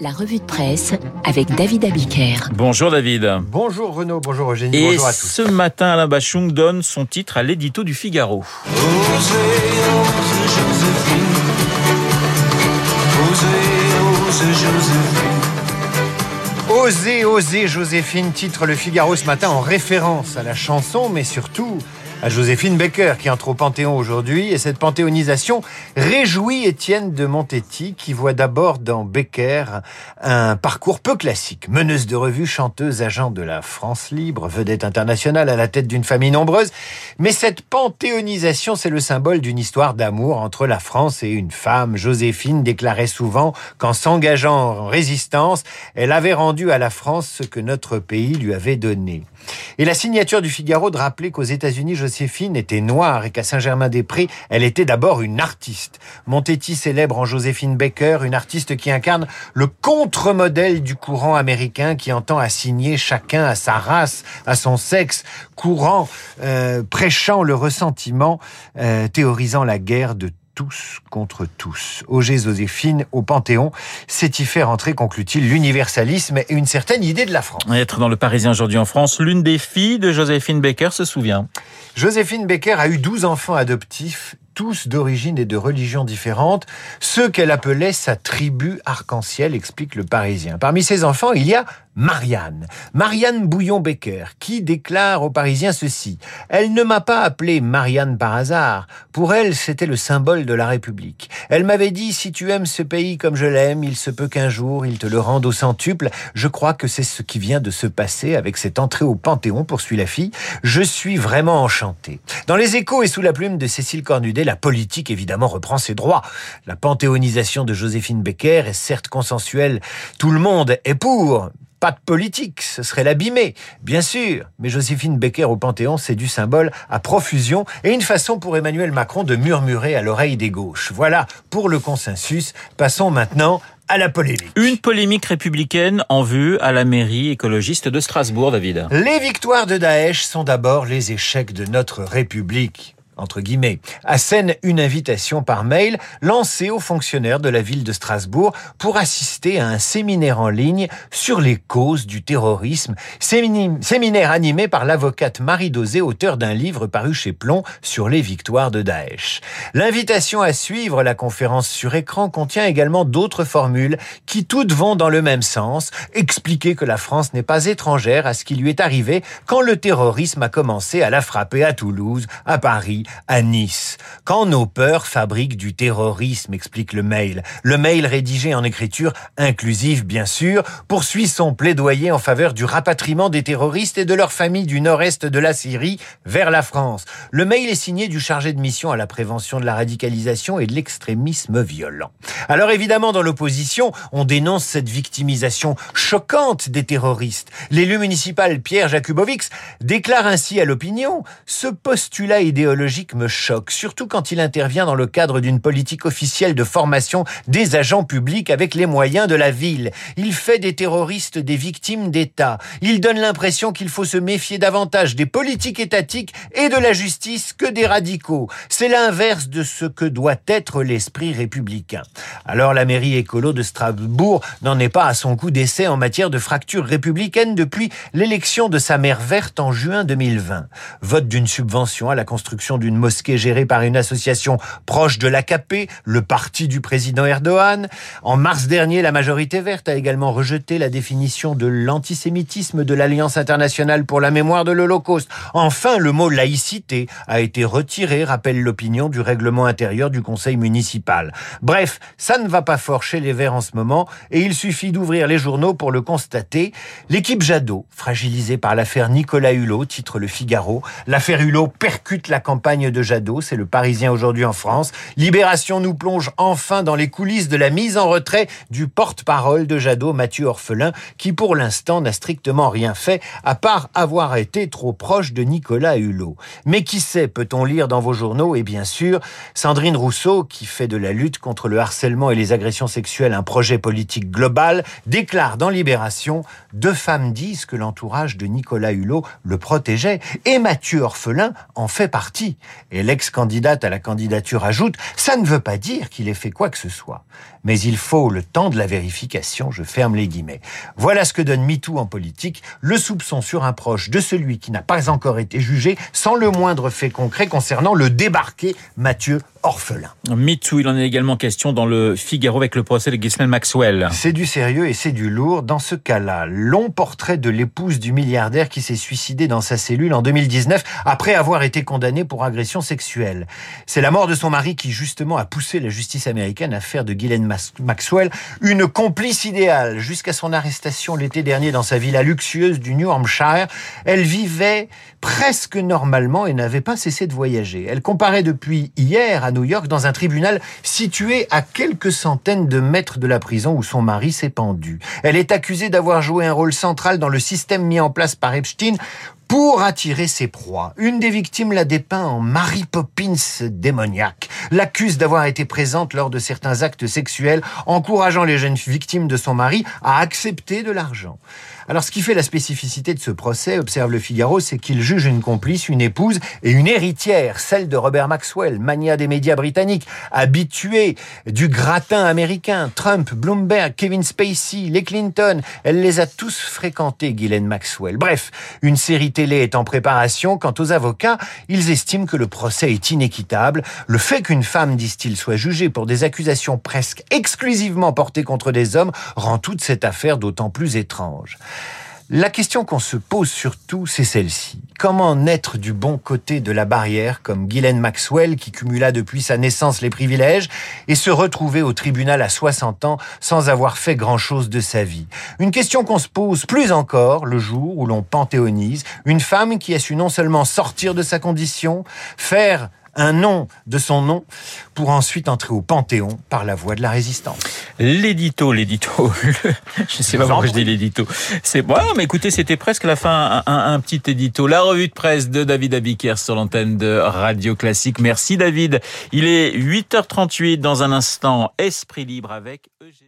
La revue de presse avec David Abiker. Bonjour David. Bonjour Renaud, bonjour Eugénie, Et bonjour à tous. ce matin, Alain Bachung donne son titre à l'édito du Figaro. Osez, osez Joséphine titre le Figaro ce matin en référence à la chanson, mais surtout à Joséphine Baker qui entre au Panthéon aujourd'hui. Et cette panthéonisation réjouit Étienne de Montetti qui voit d'abord dans Becker un parcours peu classique. Meneuse de revue, chanteuse, agent de la France libre, vedette internationale à la tête d'une famille nombreuse. Mais cette panthéonisation, c'est le symbole d'une histoire d'amour entre la France et une femme. Joséphine déclarait souvent qu'en s'engageant en résistance, elle avait rendu à la France ce que notre pays lui avait donné. Et la signature du Figaro de rappeler qu'aux États-Unis, Joséphine était noire et qu'à Saint-Germain-des-Prés, elle était d'abord une artiste. Montetti célèbre en Joséphine Baker une artiste qui incarne le contre-modèle du courant américain qui entend assigner chacun à sa race, à son sexe, courant euh, prêchant le ressentiment, euh, théorisant la guerre de tous contre tous. Auger Joséphine au Panthéon, c'est y faire entrer, conclut-il, l'universalisme et une certaine idée de la France. Être dans le Parisien aujourd'hui en France, l'une des filles de Joséphine Baker se souvient. Joséphine Baker a eu 12 enfants adoptifs tous d'origine et de religion différentes, ceux qu'elle appelait sa tribu arc-en-ciel, explique le Parisien. Parmi ses enfants, il y a Marianne, Marianne Bouillon-Becker, qui déclare aux Parisiens ceci. Elle ne m'a pas appelé Marianne par hasard. Pour elle, c'était le symbole de la République. Elle m'avait dit, si tu aimes ce pays comme je l'aime, il se peut qu'un jour il te le rende au centuple. Je crois que c'est ce qui vient de se passer avec cette entrée au Panthéon, poursuit la fille. Je suis vraiment enchanté. Dans les échos et sous la plume de Cécile Cornudet, la politique évidemment reprend ses droits. La panthéonisation de Joséphine Becker est certes consensuelle. Tout le monde est pour, pas de politique, ce serait l'abîmer, bien sûr. Mais Joséphine Becker au Panthéon, c'est du symbole à profusion et une façon pour Emmanuel Macron de murmurer à l'oreille des gauches. Voilà pour le consensus. Passons maintenant à la polémique. Une polémique républicaine en vue à la mairie écologiste de Strasbourg, David. Les victoires de Daesh sont d'abord les échecs de notre République entre guillemets, une invitation par mail lancée aux fonctionnaires de la ville de Strasbourg pour assister à un séminaire en ligne sur les causes du terrorisme, séminaire animé par l'avocate Marie Dosé, auteur d'un livre paru chez Plomb sur les victoires de Daesh. L'invitation à suivre la conférence sur écran contient également d'autres formules qui toutes vont dans le même sens, expliquer que la France n'est pas étrangère à ce qui lui est arrivé quand le terrorisme a commencé à la frapper à Toulouse, à Paris, à Nice. Quand nos peurs fabriquent du terrorisme, explique le mail. Le mail rédigé en écriture inclusive, bien sûr, poursuit son plaidoyer en faveur du rapatriement des terroristes et de leurs familles du nord-est de la Syrie vers la France. Le mail est signé du chargé de mission à la prévention de la radicalisation et de l'extrémisme violent. Alors évidemment, dans l'opposition, on dénonce cette victimisation choquante des terroristes. L'élu municipal Pierre Jakubovics déclare ainsi à l'opinion ce postulat idéologique me choque, surtout quand il intervient dans le cadre d'une politique officielle de formation des agents publics avec les moyens de la ville. Il fait des terroristes des victimes d'État. Il donne l'impression qu'il faut se méfier davantage des politiques étatiques et de la justice que des radicaux. C'est l'inverse de ce que doit être l'esprit républicain. Alors la mairie écolo de Strasbourg n'en est pas à son coup d'essai en matière de fracture républicaine depuis l'élection de sa maire verte en juin 2020. Vote d'une subvention à la construction d'une mosquée gérée par une association proche de l'AKP, le parti du président Erdogan. En mars dernier, la majorité verte a également rejeté la définition de l'antisémitisme de l'Alliance internationale pour la mémoire de l'Holocauste. Enfin, le mot laïcité a été retiré, rappelle l'opinion du règlement intérieur du conseil municipal. Bref, ça ne va pas fort chez les Verts en ce moment et il suffit d'ouvrir les journaux pour le constater. L'équipe Jadot, fragilisée par l'affaire Nicolas Hulot, titre Le Figaro. L'affaire Hulot percute la campagne de Jadot, c'est le Parisien aujourd'hui en France. Libération nous plonge enfin dans les coulisses de la mise en retrait du porte-parole de Jadot, Mathieu Orphelin, qui pour l'instant n'a strictement rien fait à part avoir été trop proche de Nicolas Hulot. Mais qui sait, peut-on lire dans vos journaux? Et bien sûr Sandrine Rousseau, qui fait de la lutte contre le harcèlement et les agressions sexuelles un projet politique global, déclare dans Libération deux femmes disent que l'entourage de Nicolas Hulot le protégeait et Mathieu Orphelin en fait partie. Et l'ex-candidate à la candidature ajoute, ça ne veut pas dire qu'il ait fait quoi que ce soit. Mais il faut le temps de la vérification, je ferme les guillemets. Voilà ce que donne MeToo en politique, le soupçon sur un proche de celui qui n'a pas encore été jugé sans le moindre fait concret concernant le débarqué Mathieu orphelin. MeToo, il en est également question dans le Figaro avec le procès de Ghislaine Maxwell. C'est du sérieux et c'est du lourd. Dans ce cas-là, long portrait de l'épouse du milliardaire qui s'est suicidé dans sa cellule en 2019 après avoir été condamné pour agression sexuelle. C'est la mort de son mari qui justement a poussé la justice américaine à faire de Ghislaine Maxwell une complice idéale jusqu'à son arrestation l'été dernier dans sa villa luxueuse du New Hampshire. Elle vivait presque normalement et n'avait pas cessé de voyager. Elle comparait depuis hier à New York dans un tribunal situé à quelques centaines de mètres de la prison où son mari s'est pendu. Elle est accusée d'avoir joué un rôle central dans le système mis en place par Epstein pour attirer ses proies. Une des victimes l'a dépeint en Mary Poppins démoniaque, l'accuse d'avoir été présente lors de certains actes sexuels, encourageant les jeunes victimes de son mari à accepter de l'argent. Alors ce qui fait la spécificité de ce procès, observe le Figaro, c'est qu'il juge une complice, une épouse et une héritière, celle de Robert Maxwell, mania des médias britanniques, habitué du gratin américain, Trump, Bloomberg, Kevin Spacey, les Clinton, elle les a tous fréquentés, Ghislaine Maxwell. Bref, une série télé est en préparation. Quant aux avocats, ils estiment que le procès est inéquitable. Le fait qu'une femme, disent-ils, soit jugée pour des accusations presque exclusivement portées contre des hommes rend toute cette affaire d'autant plus étrange. La question qu'on se pose surtout, c'est celle-ci. Comment naître du bon côté de la barrière, comme Ghislaine Maxwell, qui cumula depuis sa naissance les privilèges, et se retrouver au tribunal à 60 ans sans avoir fait grand-chose de sa vie? Une question qu'on se pose plus encore le jour où l'on panthéonise une femme qui a su non seulement sortir de sa condition, faire un nom de son nom pour ensuite entrer au Panthéon par la voie de la résistance. L'édito, l'édito. je sais pas pourquoi je dis l'édito. C'est bon, mais écoutez, c'était presque la fin, un, petit édito. La revue de presse de David Abiker sur l'antenne de Radio Classique. Merci David. Il est 8h38 dans un instant. Esprit libre avec Eugénie.